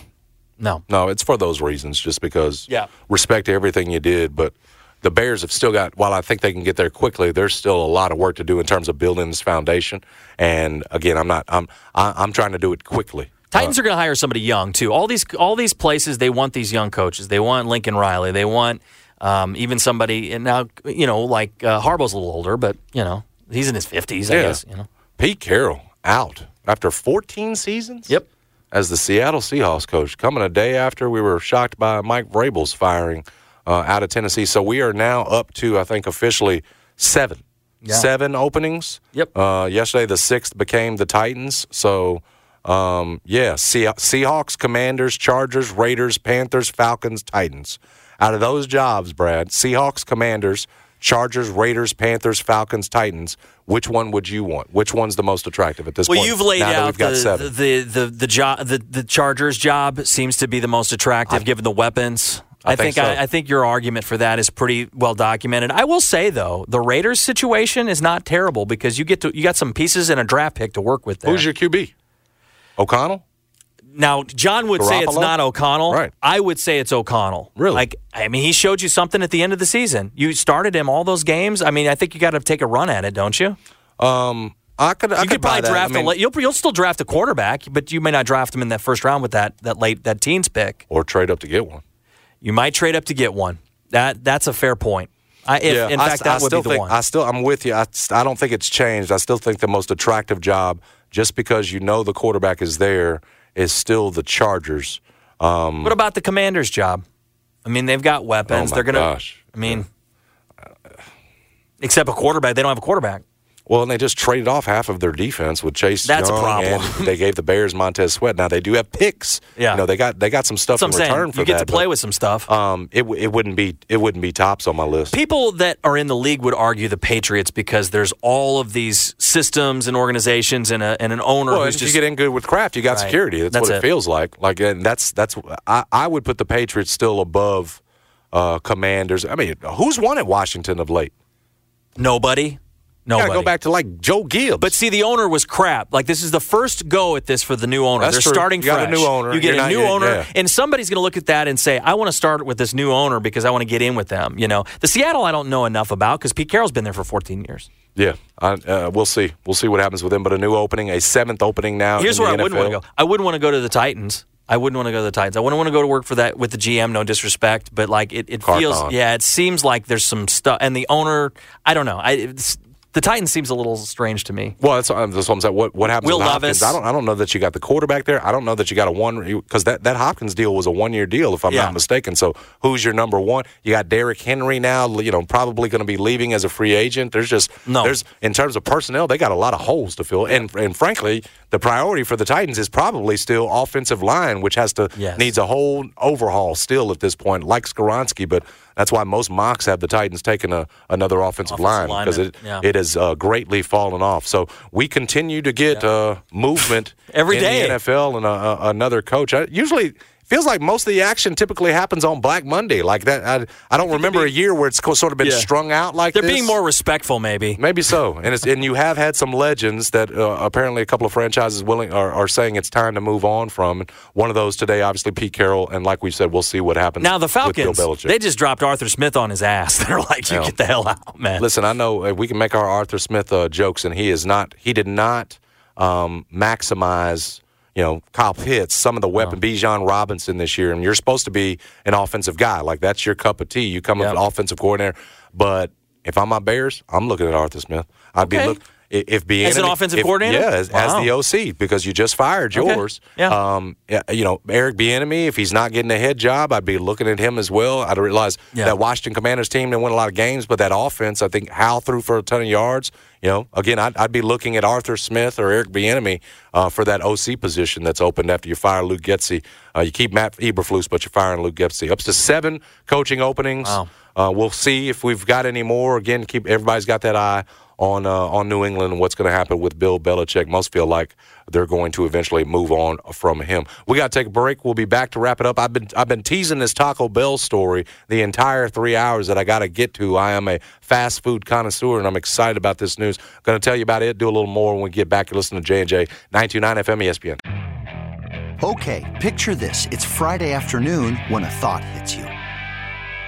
No. No, it's for those reasons, just because Yeah. respect to everything you did. But the Bears have still got, while I think they can get there quickly, there's still a lot of work to do in terms of building this foundation. And again, I'm not, I'm, I- I'm trying to do it quickly. Titans are going to hire somebody young too. All these all these places they want these young coaches. They want Lincoln Riley. They want um, even somebody. And now you know, like uh, Harbaugh's a little older, but you know he's in his fifties. I Yeah. guess you know. Pete Carroll out after 14 seasons. Yep. As the Seattle Seahawks coach, coming a day after we were shocked by Mike Vrabel's firing uh, out of Tennessee. So we are now up to, I think, officially seven. Yeah. Seven openings. Yep. Uh, yesterday, the sixth became the Titans. So, um, yeah, Se- Seahawks, Commanders, Chargers, Raiders, Panthers, Falcons, Titans. Out of those jobs, Brad, Seahawks, Commanders, Chargers, Raiders, Panthers, Falcons, Titans. Which one would you want? Which one's the most attractive at this Well, point? Well, you've laid out we've got the, seven. the the the job the, the Chargers job seems to be the most attractive given the weapons. I think so. I, I think your argument for that is pretty well documented. I will say though, the Raiders situation is not terrible because you get to you got some pieces and a draft pick to work with there. Who's your QB? O'Connell? Now, John would say it's not O'Connell. Right. I would say it's O'Connell. Really? Like, I mean, he showed you something at the end of the season. You started him all those games. I mean, I think you got to take a run at it, don't you? Um, I could. I you could buy probably draft I mean, a. You'll, you'll still draft a quarterback, but you may not draft him in that first round with that that late that teens pick. or trade up to get one. You might trade up to get one. That that's a fair point. I, if, in fact, I that would still be the think, one. I still, I'm with you. I, I don't think it's changed. I still think the most attractive job, just because you know the quarterback is there, is still the Chargers. Um, what about the Commanders' job? I mean, they've got weapons. Oh, They're gonna. gosh. I mean, except a quarterback, they don't have a quarterback. Well, and they just traded off half of their defense with Chase That's a Young, problem. and they gave the Bears Montez Sweat. Now they do have picks. Yeah. you know they got they got some stuff That's in return saying. for You get that. to play but, with some stuff. Um, it it wouldn't be it wouldn't be tops on my list. People that are in the league would argue the Patriots because there's all of these systems and organizations and, a, and an owner Well, who's if just you get in good with Kraft, you got Right. security. That's, That's what it, it. feels like. Like, and that's that's. I, I would put the Patriots still above uh, Commanders. I mean, who's won at Washington of late? nobody. You got to go back to like Joe Gibbs. But see, the owner was crap. Like this is the first go at this for the new owner. That's They're true. starting You got a fresh. new owner. You get You're a new you- owner, yeah. and somebody's going to look at that and say, "I want to start with this new owner because I want to get in with them." You know, the Seattle I don't know enough about because Pete Carroll's been there for 14 years. yeah, I, uh, we'll see. We'll see what happens with him. But a new opening, a seventh opening now. Here's where I the wouldn't want to go. I wouldn't want to go to the Titans. I wouldn't want to go to the Titans. I wouldn't want to go to work for that with the GM. No disrespect, but like it, it feels, yeah, it seems like there's some stuff. And the owner, I don't know. I the Titans seems a little strange to me. Well, that's, that's what I'm saying. What, what happens Will with Hopkins? Levis. I don't. I don't know that you got the quarterback there. I don't know that you got a one because that, that Hopkins deal was a one year deal, if I'm Yeah. not mistaken. So who's your number one? You got Derrick Henry now. You know, probably going to be leaving as a free agent. There's just No. There's in terms of personnel, they got a lot of holes to fill. And and frankly, the priority for the Titans is probably still offensive line, which has to Yes. needs a whole overhaul still at this point, like Skoronski. But that's why most mocks have the Titans taking a another offensive, Offensive line because it yeah. it has uh, greatly fallen off. So we continue to get uh, movement Every in day. the NFL and uh, uh, another coach. I, usually. Feels like most of the action typically happens on Black Monday. Like that, I, I don't remember a year where it's sort of been Yeah. strung out like this. They're this. being more respectful, maybe. Maybe so, and it's, and you have had some legends that uh, apparently a couple of franchises willing are, are saying it's time to move on from. One of those today, obviously Pete Carroll, and like we said, we'll see what happens. Now the Falcons, they just dropped Arthur Smith on his ass. They're like, "You Yeah. get the hell out, man." Listen, I know uh, we can make our Arthur Smith uh, jokes, and he is not. He did not um, maximize. You know, Kyle Pitts, some of the weapon, Bijan Robinson this year, and you're supposed to be an offensive guy. Like that's your cup of tea. You come Yep. as an offensive coordinator. But if I'm my Bears, I'm looking at Arthur Smith. I'd be Okay. look i- if being As an offensive coordinator? yeah, as, as the OC because you just fired Okay. yours. Yeah. Um, you know, Eric Bieniemy, if he's not getting a head job, I'd be looking at him as well. I'd realize Yeah. that Washington Commanders team didn't win a lot of games, but that offense, I think Howell threw for a ton of yards. You know, again, I'd, I'd be looking at Arthur Smith or Eric Bieniemy uh, for that OC position that's opened after you fire Luke Getsy. Uh, you keep Matt Eberflus, but you're firing Luke Getsy. Up to seven coaching openings. Wow. Uh, we'll see if we've got any more. Again, keep everybody's got that eye on uh, on New England and what's going to happen with Bill Belichick. Most feel like they're going to eventually move on from him. We got to take a break. We'll be back to wrap it up. I've been I've been teasing this Taco Bell story the entire three hours that I got to get to. I am a fast food connoisseur and I'm excited about this news. Going to tell you about it. Do a little more when we get back. You listen to J and J 929 FM ESPN. Okay, picture this. It's Friday afternoon when a thought hits you.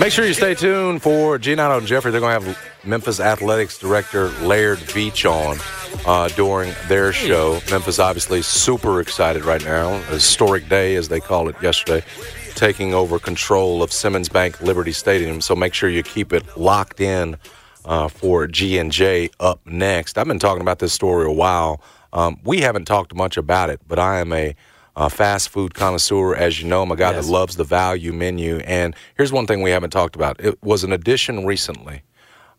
Make sure you stay tuned for Giannotto and Jeffrey. They're going to have Memphis Athletics Director Laird Veatch on uh, during their show. Memphis obviously super excited right now. Historic day, as they call it yesterday, taking over control of Simmons Bank Liberty Stadium. So make sure you keep it locked in uh, for G and J up next. I've been talking about this story a while. Um, we haven't talked much about it, but I am a uh, fast food connoisseur, as you know. I'm a guy Yes. that loves the value menu. And here's one thing we haven't talked about. It was an addition recently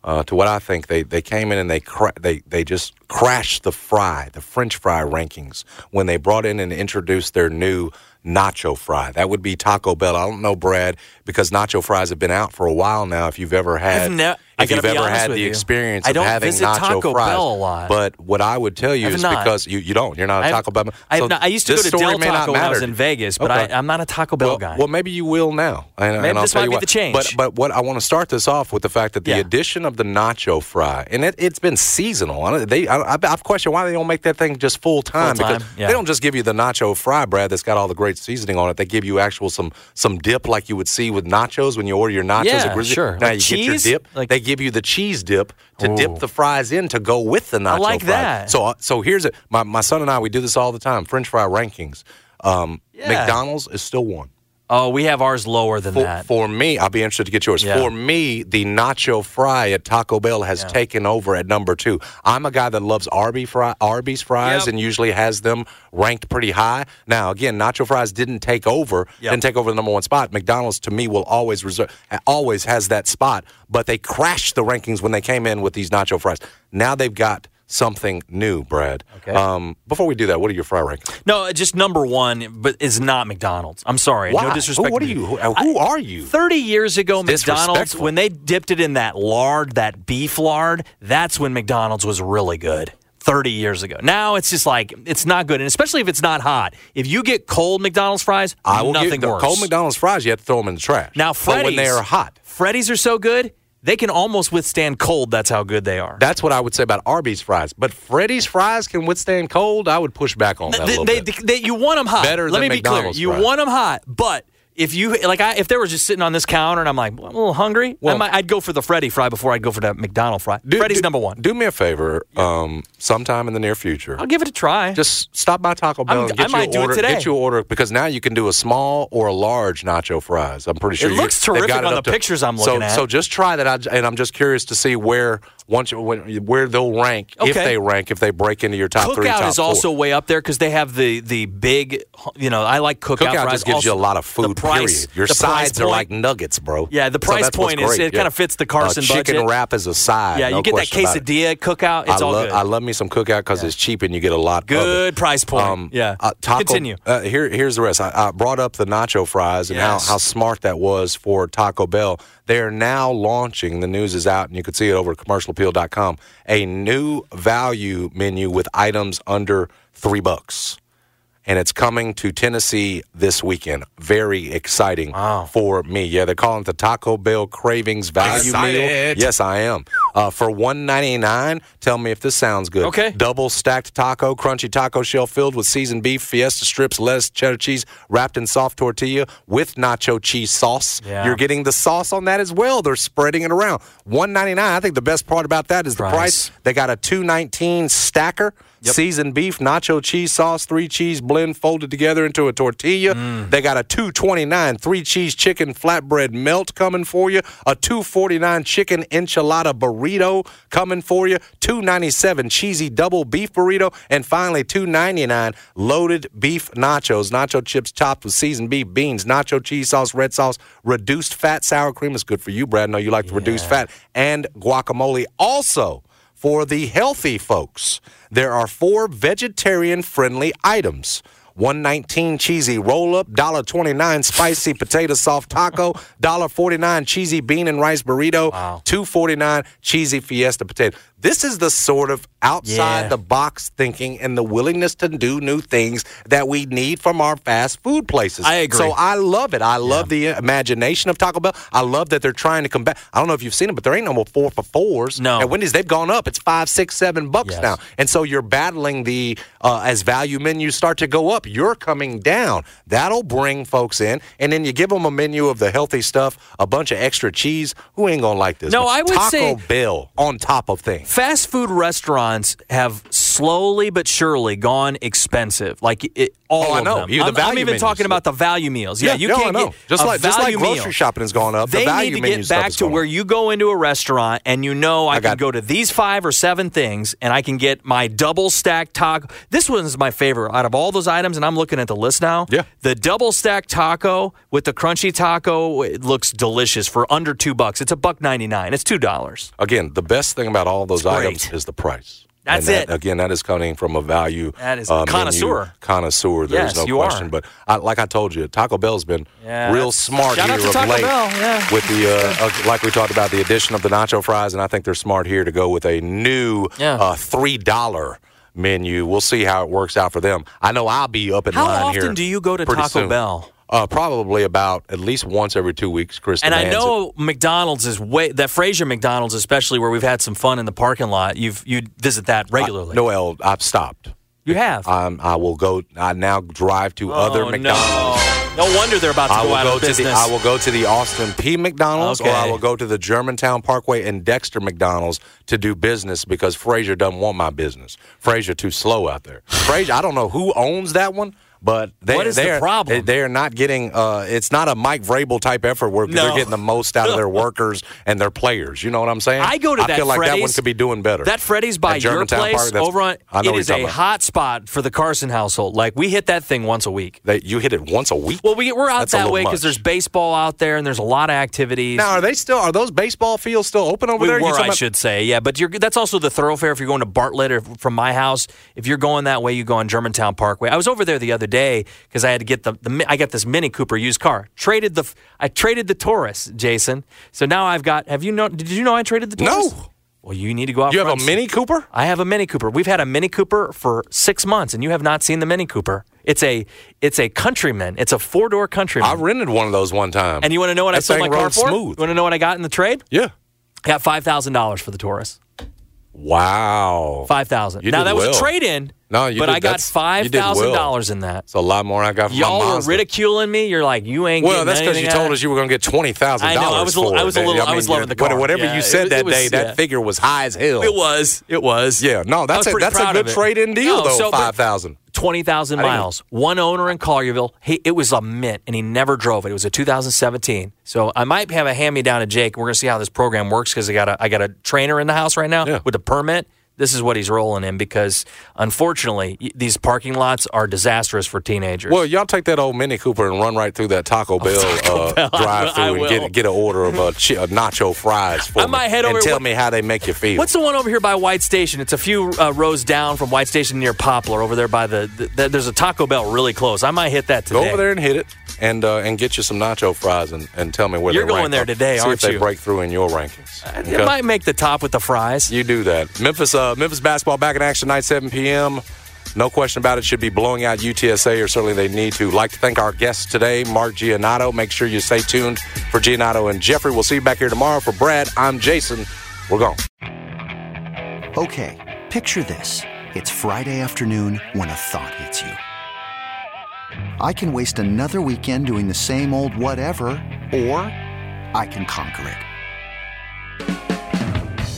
uh, to what I think they, they came in and they cra- they they just crashed the fry, the French fry rankings when they brought in and introduced their new nacho fry. That would be Taco Bell. I don't know, Brad, because nacho fries have been out for a while now. If you've ever had, I've ne- if you've ever had the you. experience I of having nacho Taco fries, Bell a lot. but what I would tell you I've is not. because you, you don't, you're not a Taco Bell. I, have so not, I used to go to story Del Taco when I was in Vegas, but Okay. I, I'm not a Taco Bell well, guy. Well, maybe you will now. And, Maybe and this might be what. the change. But but what I want to start this off with the fact that the Yeah. addition of the nacho fry, and it, it's been seasonal. I They I, I- I've questioned why they don't make that thing just full time because yeah. they don't just give you the nacho fry, Brad. That's got all the great seasoning on it. They give you actual some some dip like you would see with nachos when you order your nachos. Yeah, sure. Now you get your dip. Like- they give you the cheese dip to dip the fries in to go with the nacho I like fries. that. So uh, so here's it. My my son and I we do this all the time. French fry rankings. Um, Yeah. McDonald's is still one. Oh, we have ours lower than For, that. for me, I'll be interested to get yours. Yeah. For me, the nacho fry at Taco Bell has taken over at number two. I'm a guy that loves Arby fry, Arby's fries Yep. and usually has them ranked pretty high. Now, again, nacho fries didn't take over, Yep. didn't take over the number one spot. McDonald's to me will always reserve, always has that spot, but they crashed the rankings when they came in with these nacho fries. Now they've got something new, Brad. Okay. Um, before we do that, what are your fry rankings? no, just number one, but is not McDonald's. I'm sorry. Why? No disrespect. Who, what are you. you? Who, who are you? 30 years ago, McDonald's, when they dipped it in that lard, that beef lard, that's when McDonald's was really good. 30 years ago. Now it's just like, it's not good. And especially if it's not hot. If you get cold McDonald's fries, I will nothing give the worse. cold McDonald's fries. You have to throw them in the trash. Now, but when they are hot, Freddy's are so good, they can almost withstand cold. That's how good they are. that's what I would say about Arby's fries. But Freddy's fries can withstand cold. I would push back on that a They- little they- bit. they- you want them hot. Better Let than me be McDonald's clear. You fries. want them hot, but if you like, I, if they were just sitting on this counter and I'm like well, I'm a little hungry, Well- I might, I'd go for the Freddy fry before I'd go for the McDonald fry. Do- Freddy's do- number one. Do me a favor, um, sometime in the near future. I'll give it a try. Just stop by Taco Bell I'm- and get I might you do an it today. Get you order because now you can do a small or a large nacho fries. I'm pretty sure It you- looks terrific on the to- pictures I'm so, looking at. So just try that, I- and I'm just curious to see where once when, where they'll rank if they rank if they break into your top three. Cookout is four. also way up there because they have the the big, you know, I like cookout. Cookout fries. just gives you a lot of food. Price, period. Your sides are like nuggets, bro. Yeah, the price what's point is- it kinda fits the Carson uh, chicken budget. wrap as a side. Yeah, no you get that quesadilla cookout. It's I all love good. I love me some cookout because it's cheap and you get a lot. of. Good price point. Yeah. uh, taco, Continue. Uh, here, here's the rest. I, I brought up the nacho fries and Yes. how, how smart that was for Taco Bell. They are now launching. The news is out, and you can see it over at commercialappeal.com. A new value menu with items under three bucks. And it's coming to Tennessee this weekend. Very exciting for me. Yeah, they're calling it the Taco Bell Cravings Value Meal. Excited. Yes, I am. Uh, for one ninety nine. Tell me if this sounds good. Okay. Double stacked taco, crunchy taco shell filled with seasoned beef, fiesta strips, lettuce, cheddar cheese, wrapped in soft tortilla with nacho cheese sauce. Yeah. You're getting the sauce on that as well. They're spreading it around. One ninety nine. I think the best part about that is the Price. price. They got a two nineteen stacker. Seasoned beef, nacho cheese sauce, three cheese blend folded together into a tortilla. Mm. They got a 229 three cheese chicken flatbread melt coming for you. A 249 chicken enchilada burrito coming for you. 297 cheesy double beef burrito, and finally 299 loaded beef nachos. Nacho chips topped with seasoned beef, beans, nacho cheese sauce, red sauce, reduced fat sour cream. is good for you, Brad. I know you like the reduced fat and guacamole. Also for the healthy folks. There are four vegetarian friendly items. 119 cheesy roll up, $1.29 spicy potato soft taco, $1.49 cheesy bean and rice burrito, Wow. 249 cheesy fiesta potato. This is the sort of outside Yeah. the box thinking and the willingness to do new things that we need from our fast food places. I agree. So I love it. I love the imagination of Taco Bell. I love that they're trying to combat. I don't know if you've seen them, but there ain't no more four for fours. No. At Wendy's, they've gone up. It's five, six, seven bucks Yes. now. And so you're battling the uh, as value menus start to go up. You're coming down. That'll bring folks in, and then you give them a menu of the healthy stuff, a bunch of extra cheese. Who ain't gonna like this? No? I would Taco say- Bell on top of things. Fast food restaurants have slowly but surely gone expensive. Like it, all Oh, I know. them. You- the I'm, I'm even menus. talking about the value meals. Yeah, you no, can't get just like just like value grocery meal. shopping has gone up. They the value need to get back to where up. you go into a restaurant and you know I, I can go to these five or seven things and I can get my double stack taco. This one's my favorite out of all those items, and I'm looking at the list now. Yeah. the double stack taco with the crunchy taco it looks delicious for under two bucks. It's a buck ninety nine. It's two dollars. Again, the best thing about all those It's great. items is the price. That's that- it. Again, that is coming from a value That is- uh, connoisseur. menu connoisseur. There's Yes, no you are. question. But I, like I told you, Taco Bell's been Yeah, real smart here of Taco late Bell, yeah. with the uh, uh, like we talked about the addition of the nacho fries, and I think they're smart here to go with a new Yeah. uh, three dollar menu. We'll see how it works out for them. I know I'll be up in How line here. How often do you go to Taco soon. Bell? Uh, probably about at least once every two weeks. Chris And I demands it. know McDonald's is way that Frayser McDonald's, especially where we've had some fun in the parking lot. You've you visit that regularly. Noel, I've stopped. you have. Um, I will go. I now drive to other Oh, McDonald's. No. no wonder they're about to I go out go of business. the. I will go to the Austin Peay McDonald's, or I will go to the Germantown Parkway and Dexter McDonald's to do business because Frayser doesn't want my business. Frayser too slow out there. Frayser, I don't know who owns that one. But they, What is the problem? They, are not getting. Uh, it's not a Mike Vrabel type effort where No. they're getting the most out of their workers and their players. You know what I'm saying? I go to I that feel like that one could be doing better. That Freddy's by your place Park, over on I know it is a about. hot spot for the Carson household. Like we hit that thing once a week. They, you hit it once a week. Well, we we're out That's that way because there's baseball out there and there's a lot of activities. Now, are they still? Are those baseball fields still open over we there? Were, I about- should say, yeah. But you're, that's also the thoroughfare. If you're going to Bartlett or from my house, if you're going that way, you go on Germantown Parkway. I was over there the other day because I had to get the, the I got this Mini Cooper used car. Traded the I traded the Taurus, Jason. So now I've got. Have you know? Did you know I traded the Taurus? No. Well, you need to go out. You have a. Mini Cooper? I have a Mini Cooper. We've had a Mini Cooper for six months, and you have not seen the Mini Cooper. It's a it's a Countryman. It's a four door Countryman. I rented one of those one time. and you want to know what I sold my car for? Smooth. You want to know what I got in the trade? Yeah. I got five thousand dollars for the Taurus. Wow. Five thousand. Now did that was well. a trade in. No, you but did- I got that's- you five did thousand well. dollars in that. It's a lot more I got from Y'all were ridiculing me. You're like, you ain't. Well, that's because you told us you were going to get twenty thousand I know, I was a- for I was a little- I was loving the car. Whatever Yeah, you said it- that it was- day, yeah. that figure was high as hell. It was. It was. Yeah, no, that's a that's a good trade in deal No, though. so- but- Five thousand. Twenty thousand miles. One owner in Collierville. He, it was a mint, and he never drove it. It was a 2017. So I might have a hand me down to Jake. We're gonna see how this program works because I got a I got a trainer in the house right now Yeah. with a permit. This is what he's rolling in because unfortunately these parking lots are disastrous for teenagers. Well, y'all take that old Mini Cooper and run right through that Taco Bell, uh, Bell. Drive will- I through and get get an order of uh, chi- uh, nacho fries for I might head over and tell what- me how they make you feel. What's the one over here by White Station? It's a few uh, rows down from White Station near Poplar. Over there by the, the, the- there's a Taco Bell really close. I might hit that today. Go over there and hit it, and uh, and get you some nacho fries, and, and tell me where You're they going there up. today, See aren't if they you? break through in your rankings. It might make the top with the fries. You do that. Memphis, uh, Uh, Memphis basketball back in action tonight, 7 p.m. No question about it. Should be blowing out UTSA, or certainly they need to. Like to thank our guests today, Mark Giannotto. Make sure you stay tuned for Giannotto and Jeffrey. We'll see you back here tomorrow. For Brad, I'm Jason. We're gone. Okay, picture this. It's Friday afternoon when a thought hits you. I can waste another weekend doing the same old whatever, or I can conquer it.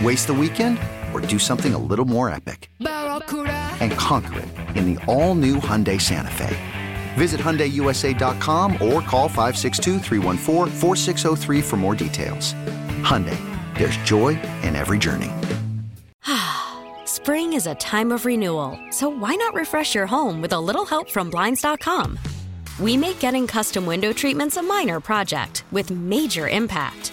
Waste the weekend or do something a little more epic? And conquer it in the all new Hyundai Santa Fe. Visit HyundaiUSA.com or call 562-314-4603 for more details. Hyundai, there's joy in every journey. Spring is a time of renewal, so why not refresh your home with a little help from Blinds.com? We make getting custom window treatments a minor project with major impact.